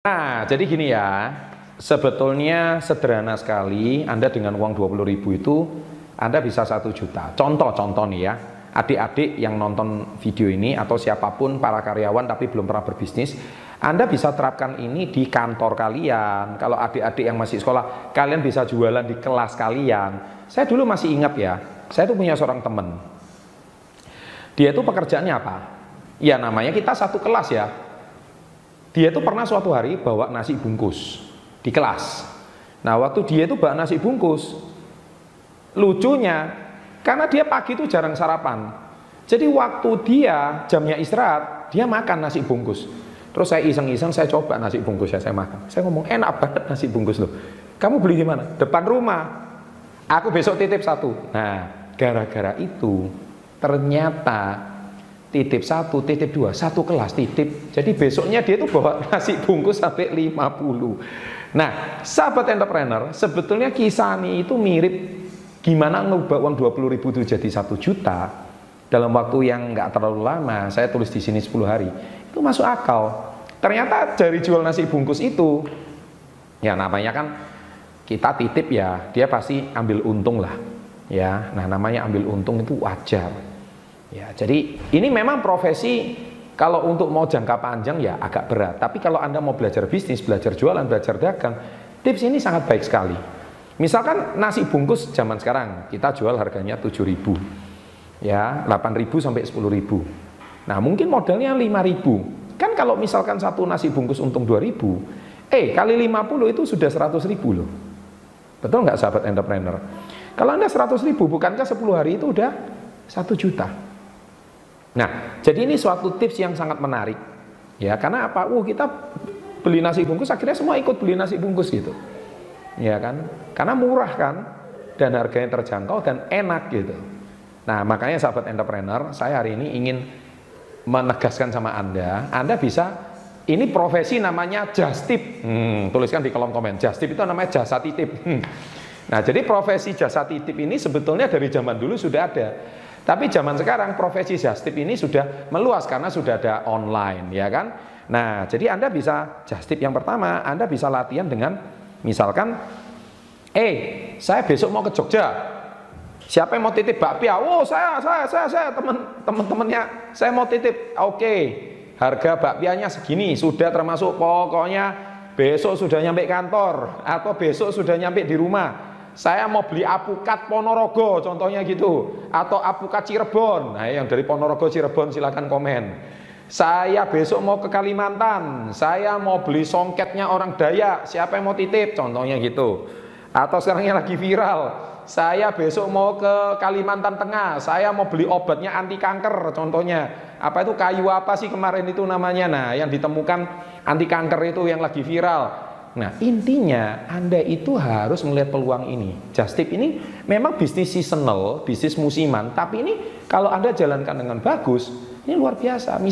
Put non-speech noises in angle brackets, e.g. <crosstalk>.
Nah, jadi gini ya, sebetulnya sederhana sekali, Anda dengan uang 20 ribu itu, Anda bisa satu juta. Contoh-contoh nih ya, adik-adik yang nonton video ini, atau siapa pun para karyawan tapi belum pernah berbisnis, Anda bisa terapkan ini di kantor kalian. Kalau adik-adik yang masih sekolah, kalian bisa jualan di kelas kalian. Saya dulu masih ingat ya, saya tuh punya seorang teman. Dia itu pekerjaannya apa? Ya namanya kita satu kelas ya, dia itu pernah suatu hari bawa nasi bungkus di kelas. Nah, waktu dia itu bawa nasi bungkus, lucunya karena dia pagi itu jarang sarapan. Jadi waktu dia jamnya istirahat, dia makan nasi bungkus. Terus saya iseng-iseng saya coba nasi bungkus ya saya makan. Saya ngomong enak banget nasi bungkus loh. Kamu beli di mana? Depan rumah. Aku besok titip satu. Nah, gara-gara itu ternyata titip satu, titip dua, satu kelas titip. Jadi besoknya dia itu bawa <laughs> nasi bungkus sampai 50. Nah, sahabat entrepreneur, sebetulnya kisah ini itu mirip gimana ngubah uang 20 ribu itu jadi satu juta dalam waktu yang nggak terlalu lama. Saya tulis di sini 10 hari. Itu masuk akal. Ternyata dari jual nasi bungkus itu, ya namanya kan kita titip ya, dia pasti ambil untung lah. Ya, nah namanya ambil untung itu wajar Ya, jadi ini memang profesi kalau untuk mau jangka panjang ya agak berat. Tapi kalau Anda mau belajar bisnis, belajar jualan, belajar dagang, tips ini sangat baik sekali. Misalkan nasi bungkus zaman sekarang kita jual harganya 7.000. Ya, 8.000 sampai 10.000. Nah, mungkin modalnya 5.000. Kan kalau misalkan satu nasi bungkus untung 2.000, eh kali 50 itu sudah 100.000 loh. Betul nggak sahabat entrepreneur? Kalau Anda 100.000, bukankah 10 hari itu udah 1 juta? Nah, jadi ini suatu tips yang sangat menarik. Ya, karena apa? Uh, kita beli nasi bungkus akhirnya semua ikut beli nasi bungkus gitu. Ya kan? Karena murah kan dan harganya terjangkau dan enak gitu. Nah, makanya sahabat entrepreneur, saya hari ini ingin menegaskan sama Anda, Anda bisa ini profesi namanya just tip. Hmm, tuliskan di kolom komen. Just tip itu namanya jasa titip. Hmm. Nah, jadi profesi jasa titip ini sebetulnya dari zaman dulu sudah ada. Tapi zaman sekarang profesi jastip ini sudah meluas karena sudah ada online, ya kan? Nah, jadi Anda bisa jastip yang pertama, Anda bisa latihan dengan misalkan, eh, saya besok mau ke Jogja. Siapa yang mau titip bakpia? Oh, saya, saya, saya, saya, teman, teman-temannya, saya mau titip. Oke, harga bakpianya segini, sudah termasuk pokoknya besok sudah nyampe kantor atau besok sudah nyampe di rumah saya mau beli apukat Ponorogo contohnya gitu. Atau apukat Cirebon. Nah yang dari Ponorogo Cirebon silahkan komen. Saya besok mau ke Kalimantan. Saya mau beli songketnya orang Dayak. Siapa yang mau titip? Contohnya gitu. Atau sekarang yang lagi viral. Saya besok mau ke Kalimantan Tengah. Saya mau beli obatnya anti kanker contohnya. Apa itu kayu apa sih kemarin itu namanya? Nah yang ditemukan anti kanker itu yang lagi viral Nah intinya Anda itu harus melihat peluang ini. Just tip ini memang bisnis seasonal, bisnis musiman, tapi ini kalau Anda jalankan dengan bagus, ini luar biasa.